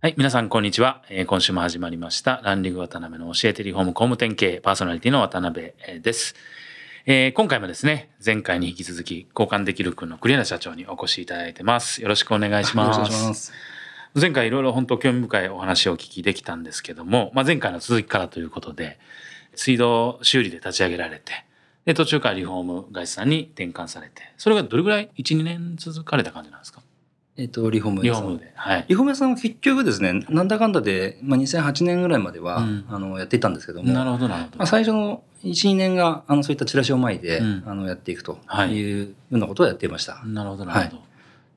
はい、皆さんこんにちは。えー今週も始まりました。ランディング渡辺の教えてリフォーム工務店経営パーソナリティの渡辺えーです。えー今回もですね、前回に引き続き交換できる君の栗原社長にお越しいただいてます。よろしくお願いします。よろしくお願いします。前回いろいろ本当興味深いお話をお聞きできたんですけども、まあ、前回の続きからということで、水道修理で立ち上げられて、で、途中からリフォーム会社さんに転換されて、それがどれぐらい ?1、2年続かれた感じなんですか？えっ、と、リフォーム。リフォームで。はい。リフォーム屋さんは結局ですね、なんだかんだで、まあ、2008年ぐらいまでは、うんあのやっていたんですけども、なるほど、なるほど。まあ、最初の1、2年があのそういったチラシをまいて、うんあのやっていくとはいいうようなことをやっていました。なるほどなるほど。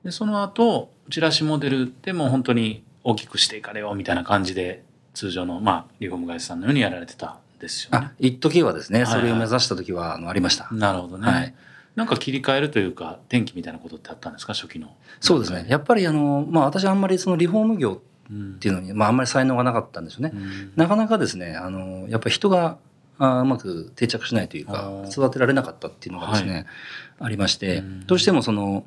でその後チラシモデルでも本当に大きくしていかれようみたいな感じで通常のまあリフォーム会社さんのようにやられてたんですよねあ。一時はですね、はいはいそれを目指した時はあのありました。なるほどね、はいなんか切り替えるというか転機みたいなことってあったんですか？初期の。そうですね。やっぱりあの、まあ私あんまりそのリフォーム業うんっていうのに、まああんまり才能がなかったんですよね。うん。なかなかですね、あの、やっぱり人があうまく定着しないというか育てられなかったっていうのがですね、ありましてうん、どうしてもその、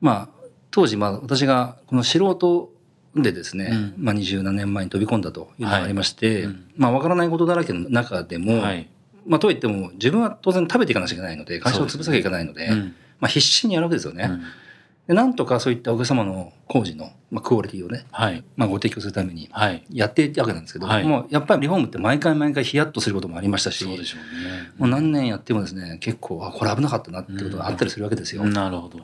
まあ、当時、まあ私がこの素人でですね、うん。まあ二十何年前に飛び込んだというのがありまして、はいうん。まあわからないことだらけの中でも、はい。まあとはいっても自分は当然食べていかなきゃいけないので、会社を潰さなきゃいけないので、うんまあ必死にやるわけですよね。うんでなんとかそういったお客様の工事の、まあ、クオリティをね、はいまあ、ご提供するためにはい。やっていったわけなんですけど、はいもうやっぱりリフォームって毎回毎回ヒヤッとすることもありましたし、そうでしょうね。もう何年やってもですね、結構、あ、これ危なかったなってことがあったりするわけですよ。なるほど。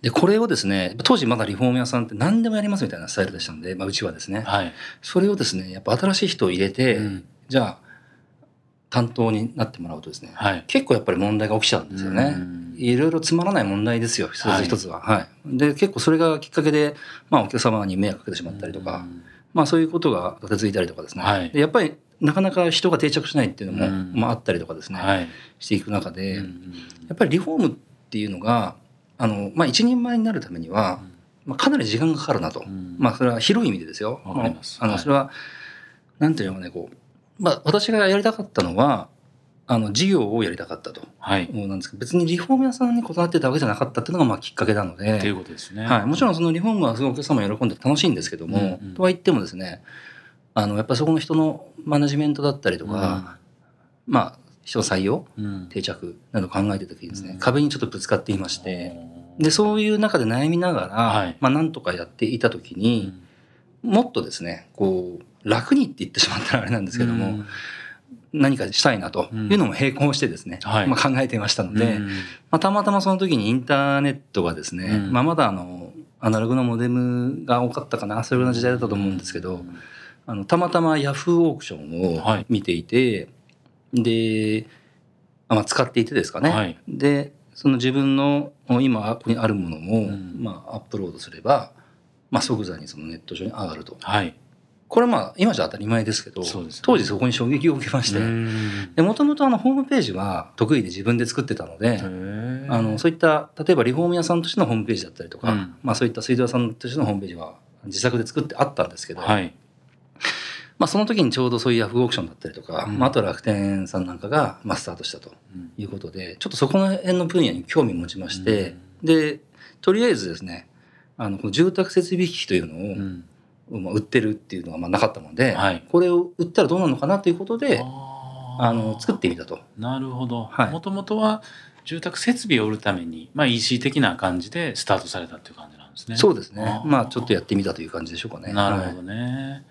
で、これをですね、当時まだリフォーム屋さんって何でもやりますみたいなスタイルでしたので、まあ、うちはですね、はい。それをですね、やっぱ新しい人を入れて、うんじゃあ、担当になってもらうとですね、はい。結構やっぱり問題が起きちゃうんですようねん。いろいろつまらない問題ですよ、一つ一つは。はい。で、結構それがきっかけで、まあ、お客様に迷惑かけてしまったりとか、うんまあ、そういうことが立て続いたりとかですね。はいでやっぱり、なかなか人が定着しないっていうのも、うんまあ、あったりとかですね、はい。していく中で、うんやっぱりリフォームっていうのが、あの、まあ、一人前になるためには、まあ、かなり時間がかかるなと。うんまあ、それは広い意味でですよ。あの、はいそれは、なんていうのかね、こう、まあ、私がやりたかったのは、あの、事業をやりたかったと。はい。なんですけど、別にリフォーム屋さんにこだわってたわけじゃなかったっていうのが、まあ、きっかけなので、っていうことですね。はい。もちろんそのリフォームはすごくお客様喜んで楽しいんですけども、うん。うんとは言ってもですね、あの、やっぱりそこの人のマネジメントだったりとか、まあ、人採用うん。定着などを考えてた時にですね、うん。壁にちょっとぶつかっていまして、で、そういう中で悩みながら、はい。まあ、なんとかやっていた時うに、ん。もっとですね、こう、楽にって言ってしまったらあれなんですけども、うん。何かしたいなというのも並行してですね、はい。まあ、考えていましたので、うん。まあ、たまたまその時にインターネットがですね、うん。まあ、まだあの、アナログのモデムが多かったかな、そういうような時代だったと思うんですけど、あの、たまたまヤフーオークションはい。を見ていて、で、あまあ、使っていてですかね。はい。で、その自分の今ここにあるものを、ん。まあ、アップロードすれば、まあ、即座にそのネット上に上がると。はい。これはまあ、今じゃ当たり前ですけど、ね。当時そこに衝撃を受けまして、もともとあの、ホームページは得意で自分で作ってたので、あの、そういった、例えばリフォーム屋さんとしてのホームページだったりとか、うん。まあそういった水道屋さんとしてのホームページは自作で作ってあったんですけど、はい。まあその時にちょうどそういうヤフーオークションだったりとか、うん。まああと楽天さんなんかが、まあ、スタートしたとうん。いうことで、ちょっとそこの辺の分野に興味を持ちまして、で、とりあえずですね、あの、この住宅設備機器というのを、売ってるっていうのがまあなかったので、はいこれを売ったらどうなるのかなということで、ああの、作ってみたと。なるほど。はいもともとは住宅設備を売るために、まあ EC 的な感じでスタートされたっていう感じなんですね。そうですねまあちょっとやってみたという感じでしょうかね。なるほどね。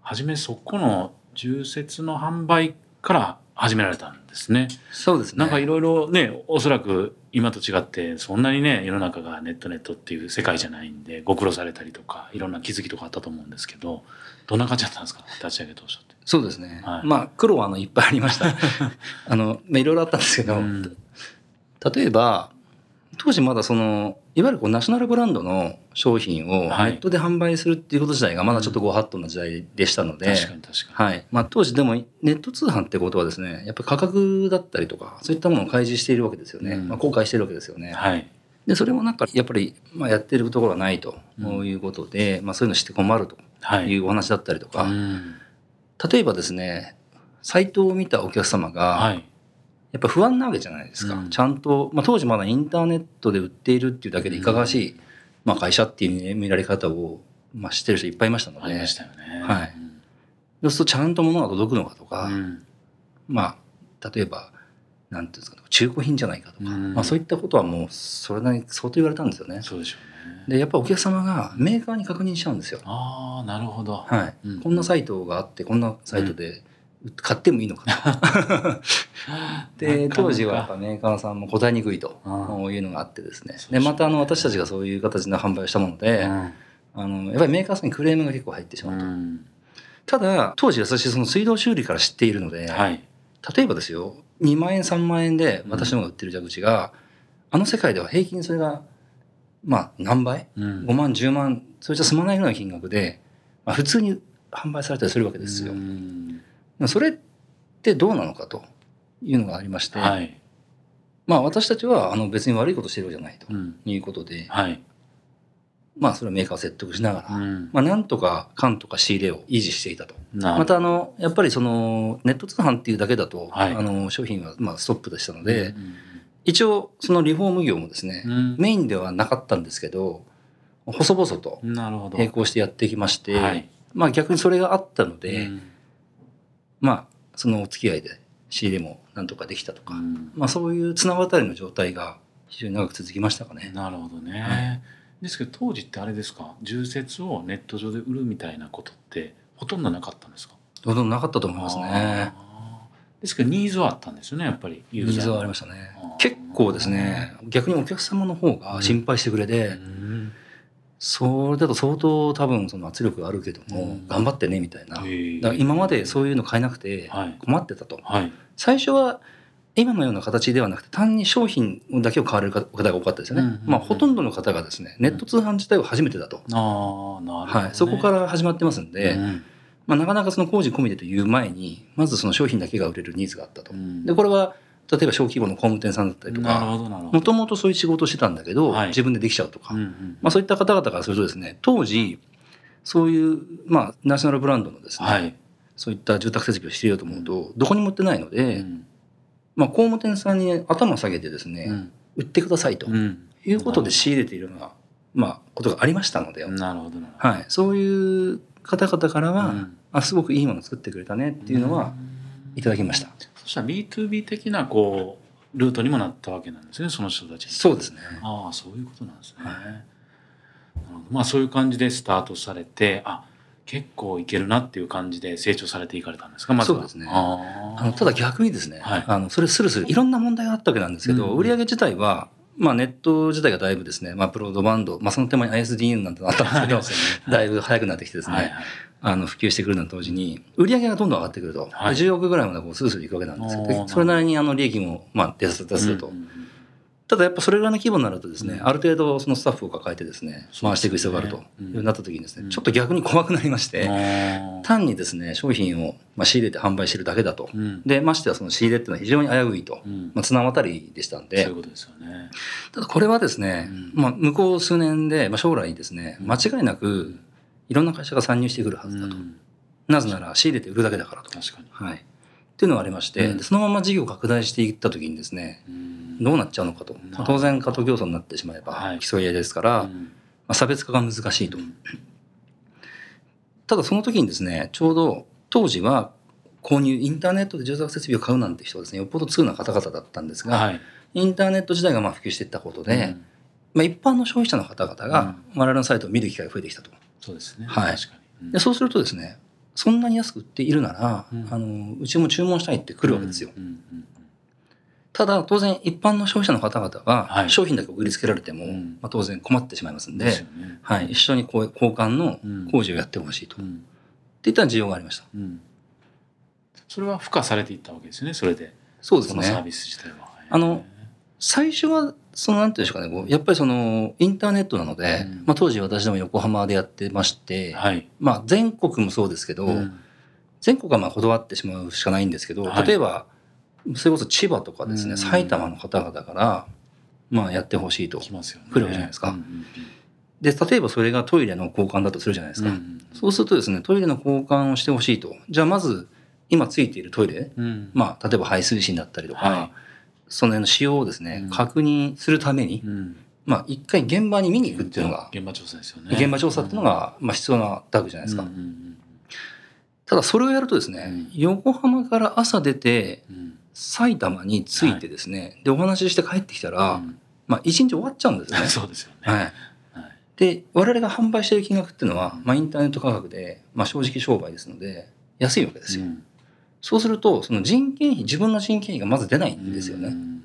はじめそこの住設の販売から始められたんですね。そうですね。なんかいろいろね、おそらく今と違って、そんなにね、世の中がネットネットっていう世界じゃないんで、ご苦労されたりとか、いろんな気づきとかあったと思うんですけど、どんな感じだったんですか？立ち上げ当初って。そうですね。はいまあ、苦労はあのいっぱいありました。あの、まあ、いろいろあったんですけど、うん例えば、当時まだその、いわゆるこうナショナルブランドの商品をネはいットで販売するっていうこと自体がまだちょっとご法度な時代でしたので、確かに確かはい。まあ当時でもネット通販ってことはですね、やっぱり価格だったりとか、そういったものを開示しているわけですよね。うんまあ公開しているわけですよに。ね。はい。で、それもなんかやっぱり、まあやってるところはないとうんいうことで、まあそういうのして困るとはい。いうお話だったりとか、うん例えばですね、サイトを見たお客様が、はい。やっぱ不安なわけじゃないですか。うんちゃんと、まあ当時まだインターネットで売っているっていうだけでいかがわしい、まあ会社っていう見られ方を、まあ知ってる人いっぱいいましたので、ありましたよね。はいそうするとちゃんと物が届くのかとか、うん。まあ、例えば、なんていうんですかね、中古品じゃないかとか、うんまあそういったことはもう、それなりに相当言われたんですよね。そうでしょうね。で、やっぱお客様がメーカーに確認しちゃうんですよ。ああ、なるほど。はい、うんこんなサイトがあって、こんなサイトで買ってもいいのかと。で、当時はやっぱメーカーさんも答えにくいとうんいうのがあってですね。で、またあの、私たちがそういう形の販売をしたもので、うんあの、やっぱりメーカーさんにクレームが結構入ってしまうと。うんただ、当時私その水道修理から知っているので、はい。例えばですよ2万円3万円で私のが売ってる蛇口が、あの世界では平均それがまあ何倍？うん5万10万それじゃ済まないぐらいの金額で、まあ、普通に販売されたりするわけですよ。うんそれってどうなのかというのがありまして、はい。まあ私たちはあの別に悪いことしてるわけじゃないとうんいうことで、はい。まあそれはメーカーを説得しながら、うんまあなんとか缶とか仕入れを維持していたと。なまたあのやっぱりそのネット通販っていうだけだと、はいあの商品はまあストップでしたので、うん一応そのリフォーム業もですね、うんメインではなかったんですけど細々と。並行してやってきまして、はい。まあ逆にそれがあったので、うんまあそのお付き合いで仕入れもなんとかできたとか、うん。まあそういう綱渡りの状態が非常に長く続きましたかね。なるほどね。はですけど当時ってあれですか？重説をネット上で売るみたいなことってほとんどなかったんですか？どんどんなかったと思いますね。ですけどニーズはあったんですよねやっぱりユニーズはありまましたね。結構ですね、逆にお客様の方が心配してくれて、うんそれだと相当多分その圧力があるけども、うん頑張ってねみたいな。だへーから今までそういうの買えなくてはい困ってたと。はい最初は今のような形ではなくて単に商品だけを買われる方が多かったですよね。まあほとんどの方がですね、ネット通販自体は初めてだと。ああなるほど、ね、はい。そこから始まってますんで、うんまあなかなかその工事込みでという前に、まずその商品だけが売れるニーズがあったと。うんで、これは例えば小規模の工務店さんだったりとか、もともとそういう仕事をしてたんだけど、はい。自分でできちゃうとか、うんうんまあそういった方々からするとですね、当時、そういう、まあ、ナショナルブランドのですね、はい、そういった住宅設備をしていようと思うと、どこにも売ってないので、うん。まあ、工務店さんに頭を下げてですね、うん。売ってくださいとうん。いうことで仕入れているような、まあ、ことがありましたので、なるほどはい、そういう方々からは、うん。あすごくいいもの作ってくれたねっていうのはいただきました。そしたら B2B 的なこうルートにもなったわけなんですねその人たちに。そうですね。ああそういうことなんですね、はいまあそういう感じでスタートされてあ結構いけるなっていう感じで成長されていかれたんですかまずは。そうですね。ああ。のただ逆にですね、はい。あのそれスルスルいろんな問題があったわけなんですけど、うん売上自体は、まあ、ネット自体がだいぶですね、まあ、プロードバンド、まあ、その手前に ISDN なんてのあったんですけど、だいぶ早くなってきてですね、はいはい。あの普及してくるのと同時に売り上げがどんどん上がってくると、はい。10億ぐらいまでこうスルスルいくわけなんですけど。それなりにあの利益もまあ出す出すと、うんうんただやっぱそれぐらいの規模になるとですね、うん。ある程度そのスタッフを抱えてですね回していく必要があるといううになった時にですね、うん。ちょっと逆に怖くなりまして、単にですね商品をまあ仕入れて販売してるだけだと、うん。でましてはその仕入れっていうのは非常に危ういと、うん。まあ、綱渡りでしたんで。そういうことですよね。ただこれはですね、うん。まあ、向こう数年で、まあ、将来ですねうん。間違いなくいろんな会社が参入してくるはずだと、うん。なぜなら仕入れて売るだけだからと。確かに。はい。っていうのがありまして、うん。でそのまま事業を拡大していった時にですね、うん。どうなっちゃうのかと。まあ当然、過渡競争になってしまえばはい。競い合いですから、まうん。あ、差別化が難しいと。う。ん。ただその時にですね、ちょうど当時は購入、インターネットで住宅設備を買うなんて人はですね、よっぽど通な方々だったんですが、はい。インターネット時代がまあ普及していったことで、うん。まあ、一般の消費者の方々が我々のサイトを見る機会が増えてきたと。そうですね。はい。でそうするとですね、そんなに安く売っているなら、うん。あのうちも注文したいって来るわけですよ。うんうんただ当然一般の消費者の方々は商品だけ売りつけられても、うん。まあ、当然困ってしまいますんで、ね。はい、一緒にこう交換のうん。工事をやってほしいと、いうん。った需要がありました。うん。それは付加されていったわけですねそれで。そうですね。サービス自体は。あの最初はそのなんていうんでしょうかねこうやっぱりそのインターネットなので、うんまあ、当時私ども横浜でやってまして、はい。まあ、全国もそうですけど、うん全国はまあ断ってしまうしかないんですけど、はい例えばそれこそ千葉とかですね、うん埼玉の方々から、まあ、やってほしいと。来ますよね。来るわけじゃないですかうんうんで例えばそれがトイレの交換だとするじゃないですか。うんうんそうするとですねトイレの交換をしてほしいと。じゃあまず今ついているトイレ、うんまあ、例えば排水芯だったりとか、はいその辺の使用をですね、うん。確認するために、うん。まあ、一回現場に見に行くっていうのが、現場調査ですよね。現場調査っていうのが、まあ、必要なタグじゃないですか。ただそれをやるとですね、うん。横浜から朝出て埼玉に着いてですね、でお話しして帰ってきたら、うん。まあ一日終わっちゃうんですよね。そうですよね。はい、はい。で我々が販売している金額っていうのは、まあ、インターネット価格で、まあ、正直商売ですので安いわけですよ。うんそうするとその人件費自分の人件費がまず出ないんですよね。うん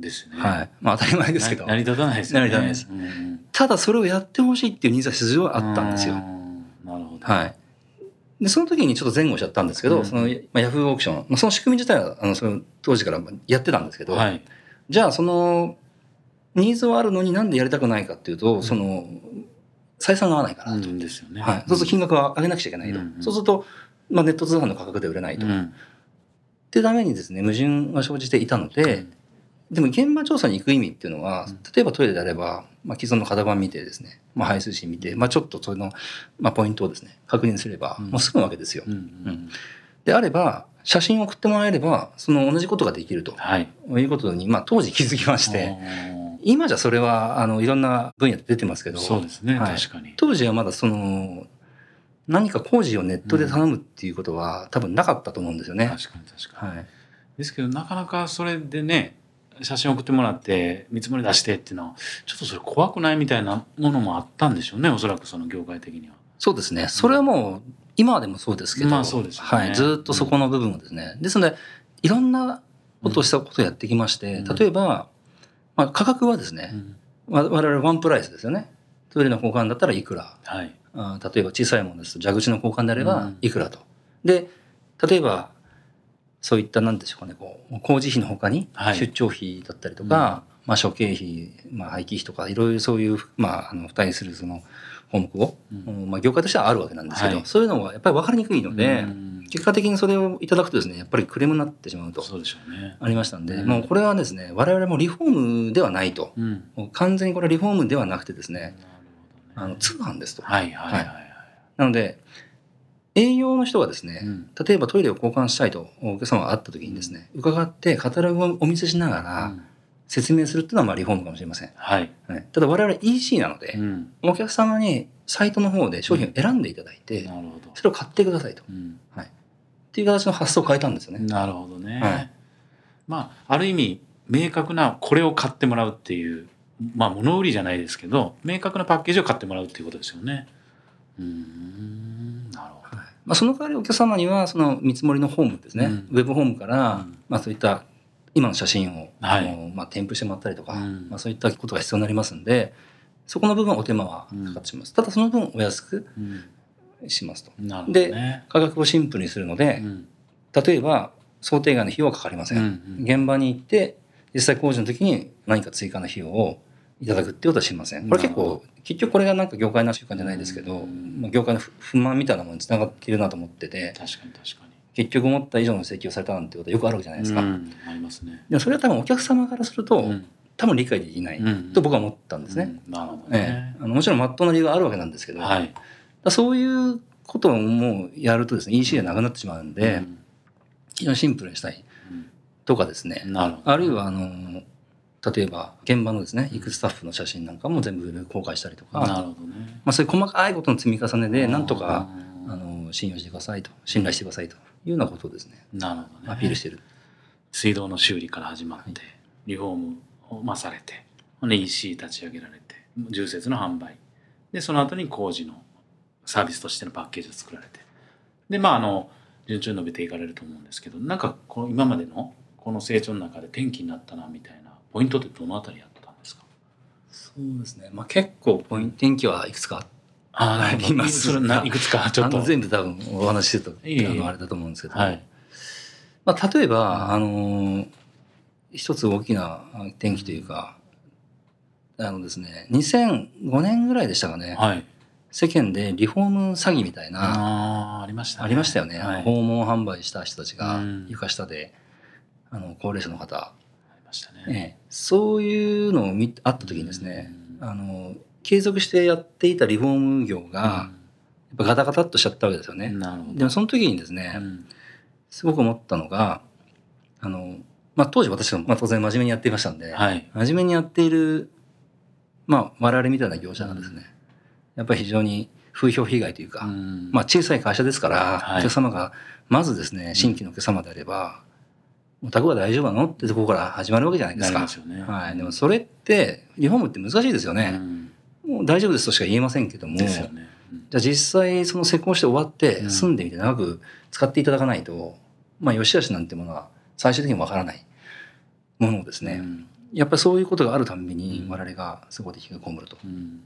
ですね。はいまあ当たり前ですけどな成り立たないですよね。成り立たないですうんうんただそれをやってほしいっていうニーズは非常にあったんですよ。うんなるほど。はい。で、その時にちょっと前後しちゃったんですけど、うんその、まあ、ヤフーオークション、まあ、その仕組み自体は、あの、その当時からやってたんですけど、はい。じゃあ、その、ニーズはあるのになんでやりたくないかっていうと、その、採算が合わないからと。うんですよね。はい。そうすると金額は上げなくちゃいけないと。うんそうすると、まあ、ネット通販の価格で売れないと。っうんていうためにですね、矛盾が生じていたので、でも現場調査に行く意味っていうのはうん、例えばトイレであれば、まあ、既存の型番見てですね、まあ、排水芯見て、まあ、ちょっとその、まあ、ポイントをですね、確認すれば、うんもう済むわけですよ。うんうんであれば、写真を送ってもらえれば、その同じことができるとはい。いうことに、まあ、当時気づきまして、今じゃそれは、あの、いろんな分野で出てますけど、そうですね。はい確かに。当時はまだその、何か工事をネットで頼むっていうことは、多分なかったと思うんですよね。確かに確かに。はい。ですけどなかなかそれでね写真送ってもらって見積もり出してっていうのはちょっとそれ怖くないみたいなものもあったんでしょうねおそらくその業界的には。そうですね。それはもう、今でもそうですけど、まあそうですよねはい。ずっとそこの部分をですね。ですので、いろんなことをしたことをやってきまして、うん例えば、まあ、価格はですね、うんわ我々ワンプライスですよね。トイレの交換だったらいくら。はい。あー例えば小さいものですと蛇口の交換であればうんいくらと。で例えばそういった何でしょうかねこう工事費のほかにはい出張費だったりとか、まあ、諸経費、まあ、廃棄費とかいろいろそういう、まあ、あの負担するその項目を、うんうんまあ、業界としてはあるわけなんですけど、はいそういうのはやっぱり分かりにくいので、うん結果的にそれをいただくとですねやっぱりクレームになってしまうとそうでしょうね。ありましたんで、うんもうこれはですね我々もリフォームではないと。うん。完全にこれはリフォームではなくてですね。あの通販ですと。はいはいはいはい。なので、営業の人がですね、うん例えばトイレを交換したいとお客様が会った時にですね、伺ってカタログをお見せしながらうん説明するっていうのはまあリフォームかもしれません。はい。はいただ我々 EC なので、うん。お客様にサイトの方で商品を選んでいただいて、なるほど。それを買ってくださいと。うんっていう形の発想を変えたんですよね。なるほどね。はいまあある意味明確なこれを買ってもらうっていうまあ物売りじゃないですけど明確なパッケージを買ってもらうっていうことですよね。うーんなるほど。はい。まあ、その代わりお客様にはその見積もりのホームですね、うん。ウェブホームから、うん。まあ、そういった今の写真を、はい。あのまあ、添付してもらったりとか、うん。まあ、そういったことが必要になりますんでそこの部分はお手間はかかってします、ただその分お安くうん。しますと。なるほどね。価格をシンプルにするので、うん。例えば想定外の費用はかかりません、うん。現場に行って実際工事の時に何か追加の費用をいただくっていうことはしません。これ結構結局これがなんか業界の習慣じゃないですけど、うん。まあ、業界の不不満みたいなものにつながっているなと思ってて確かに確かに。結局思った以上の請求をされたなんてことはよくあるわけじゃないですか、うんありますね。でもそれは多分お客様からすると、うん。多分理解できないうん。と僕は思ったんですね、うんなるほどえね。え。あのもちろんまっとうな理由があるわけなんですけど、はい。らそういうことをもうやるとですね EC でなくなってしまうんで、うん。非常にシンプルにしたい。うんとかですね。あるいはあの例えば現場のですね行くスタッフの写真なんかも全部公開したりとか、なるまほどね。あ、そういう細かいことの積み重ねでなんとかあの信用してくださいと信頼してくださいというようなことをですねなるほどね。アピールしてる。水道の修理から始まって、はいリフォームをまあされて EC 立ち上げられて重設の販売でその後に工事のサービスとしてのパッケージを作られてでまああの順調に伸びていかれると思うんですけどなんかこの今までのこの成長の中で転機になったなみたいなポイントってどのあたりやったんですか？そうですね、まあ、結構ポイント天気はいくつかああります。それないくつかちょっと。全部多分お話ししてるといえいえ。あのあれだと思うんですけど、はい。まあ、例えば、あの一つ大きな転機というかあのですね2005年ぐらいでしたかね、はい。世間でリフォーム詐欺みたいなありましたね。ありましたよね、はい。訪問販売した人たちがうん床下で、あの高齢者の方、ましたね。ええ。そういうのを見あった時にですね、うん。あの継続してやっていたリフォーム業が、やっぱガタガタっとしちゃったわけですよね。でもその時にですね、うん。すごく思ったのがあの、まあ、当時私はまあ当然真面目にやっていましたんで、はい。真面目にやっている、まあ、我々みたいな業者がですね、やっぱり非常に風評被害というか、うん。まあ、小さい会社ですから、はい。お客様がまずですね新規のお客様であれば「お宅は大丈夫なの?」ってところから始まるわけじゃないですか。すよね。はい、でもそれってリフォームって難しいですようね。ん。もう大丈夫ですとしか言えませんけども、ですよね。うん。じゃあ実際その施工して終わってうん。住んでみて長く使っていただかないと、まあ良し悪しなんてものは最終的にわからないものをですね、うん。やっぱりそういうことがあるたびにうん。我々がそこで引きこもると、っうん。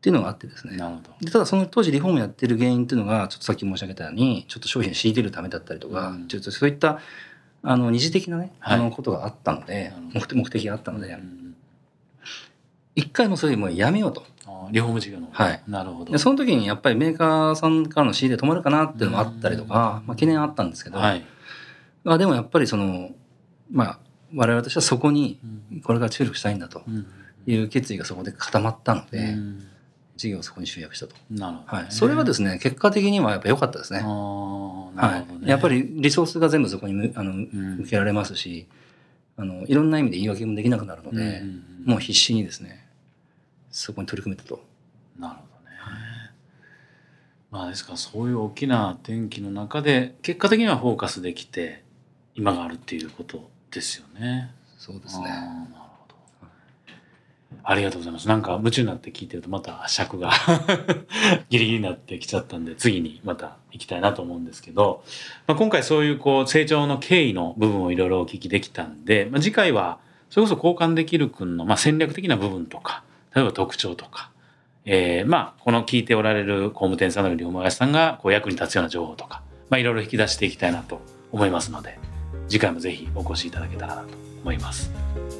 ていうのがあってですね。なるほど。でただその当時リフォームやってる原因っていうのがちょっとさっき申し上げたようにちょっと商品を仕入れるためだったりとか、うん。ちょっとそういったあの二次的なね、はいあのことがあったので目的目的があったので、うん一回もそれもうやめようとリフォーム事業の。はい。なるほど。でその時にやっぱりメーカーさんからの仕入れ止まるかなっていうのもあったりとか、うんまあ、懸念あったんですけど、はい。まあ、でもやっぱりそのまあ我々としてはそこにうんこれから注力したいんだとうんいう決意がそこで固まったので、うん事業をそこに集約したと、なるほどね。はい、それはですね結果的にはやっぱ良かったですね。あーなるはほどね。い、やっぱりリソースが全部そこにむあのん向けられますし、あのいろんな意味で言い訳もできなくなるので、うんうんうんもう必死にですねそこに取り組めたと。なるほどね。まあですからそういう大きな転機の中で結果的にはフォーカスできて今があるっていうことですよね。そうですね。あ。りがとうございます。なんか夢中になって聞いてるとまた尺が ギリギリになってきちゃったんで次にまた行きたいなと思うんですけど、まあ、今回そういうこう成長の経緯の部分をいろいろお聞きできたんで、まあ、次回はそれこそ交換できる君のまあ戦略的な部分とか例えば特徴とか、えーまあこの聞いておられる工務店さんの龍馬林さんがこう役に立つような情報とか、まあ、いろいろ引き出していきたいなと思いますので次回もぜひお越しいただけたらなと思います。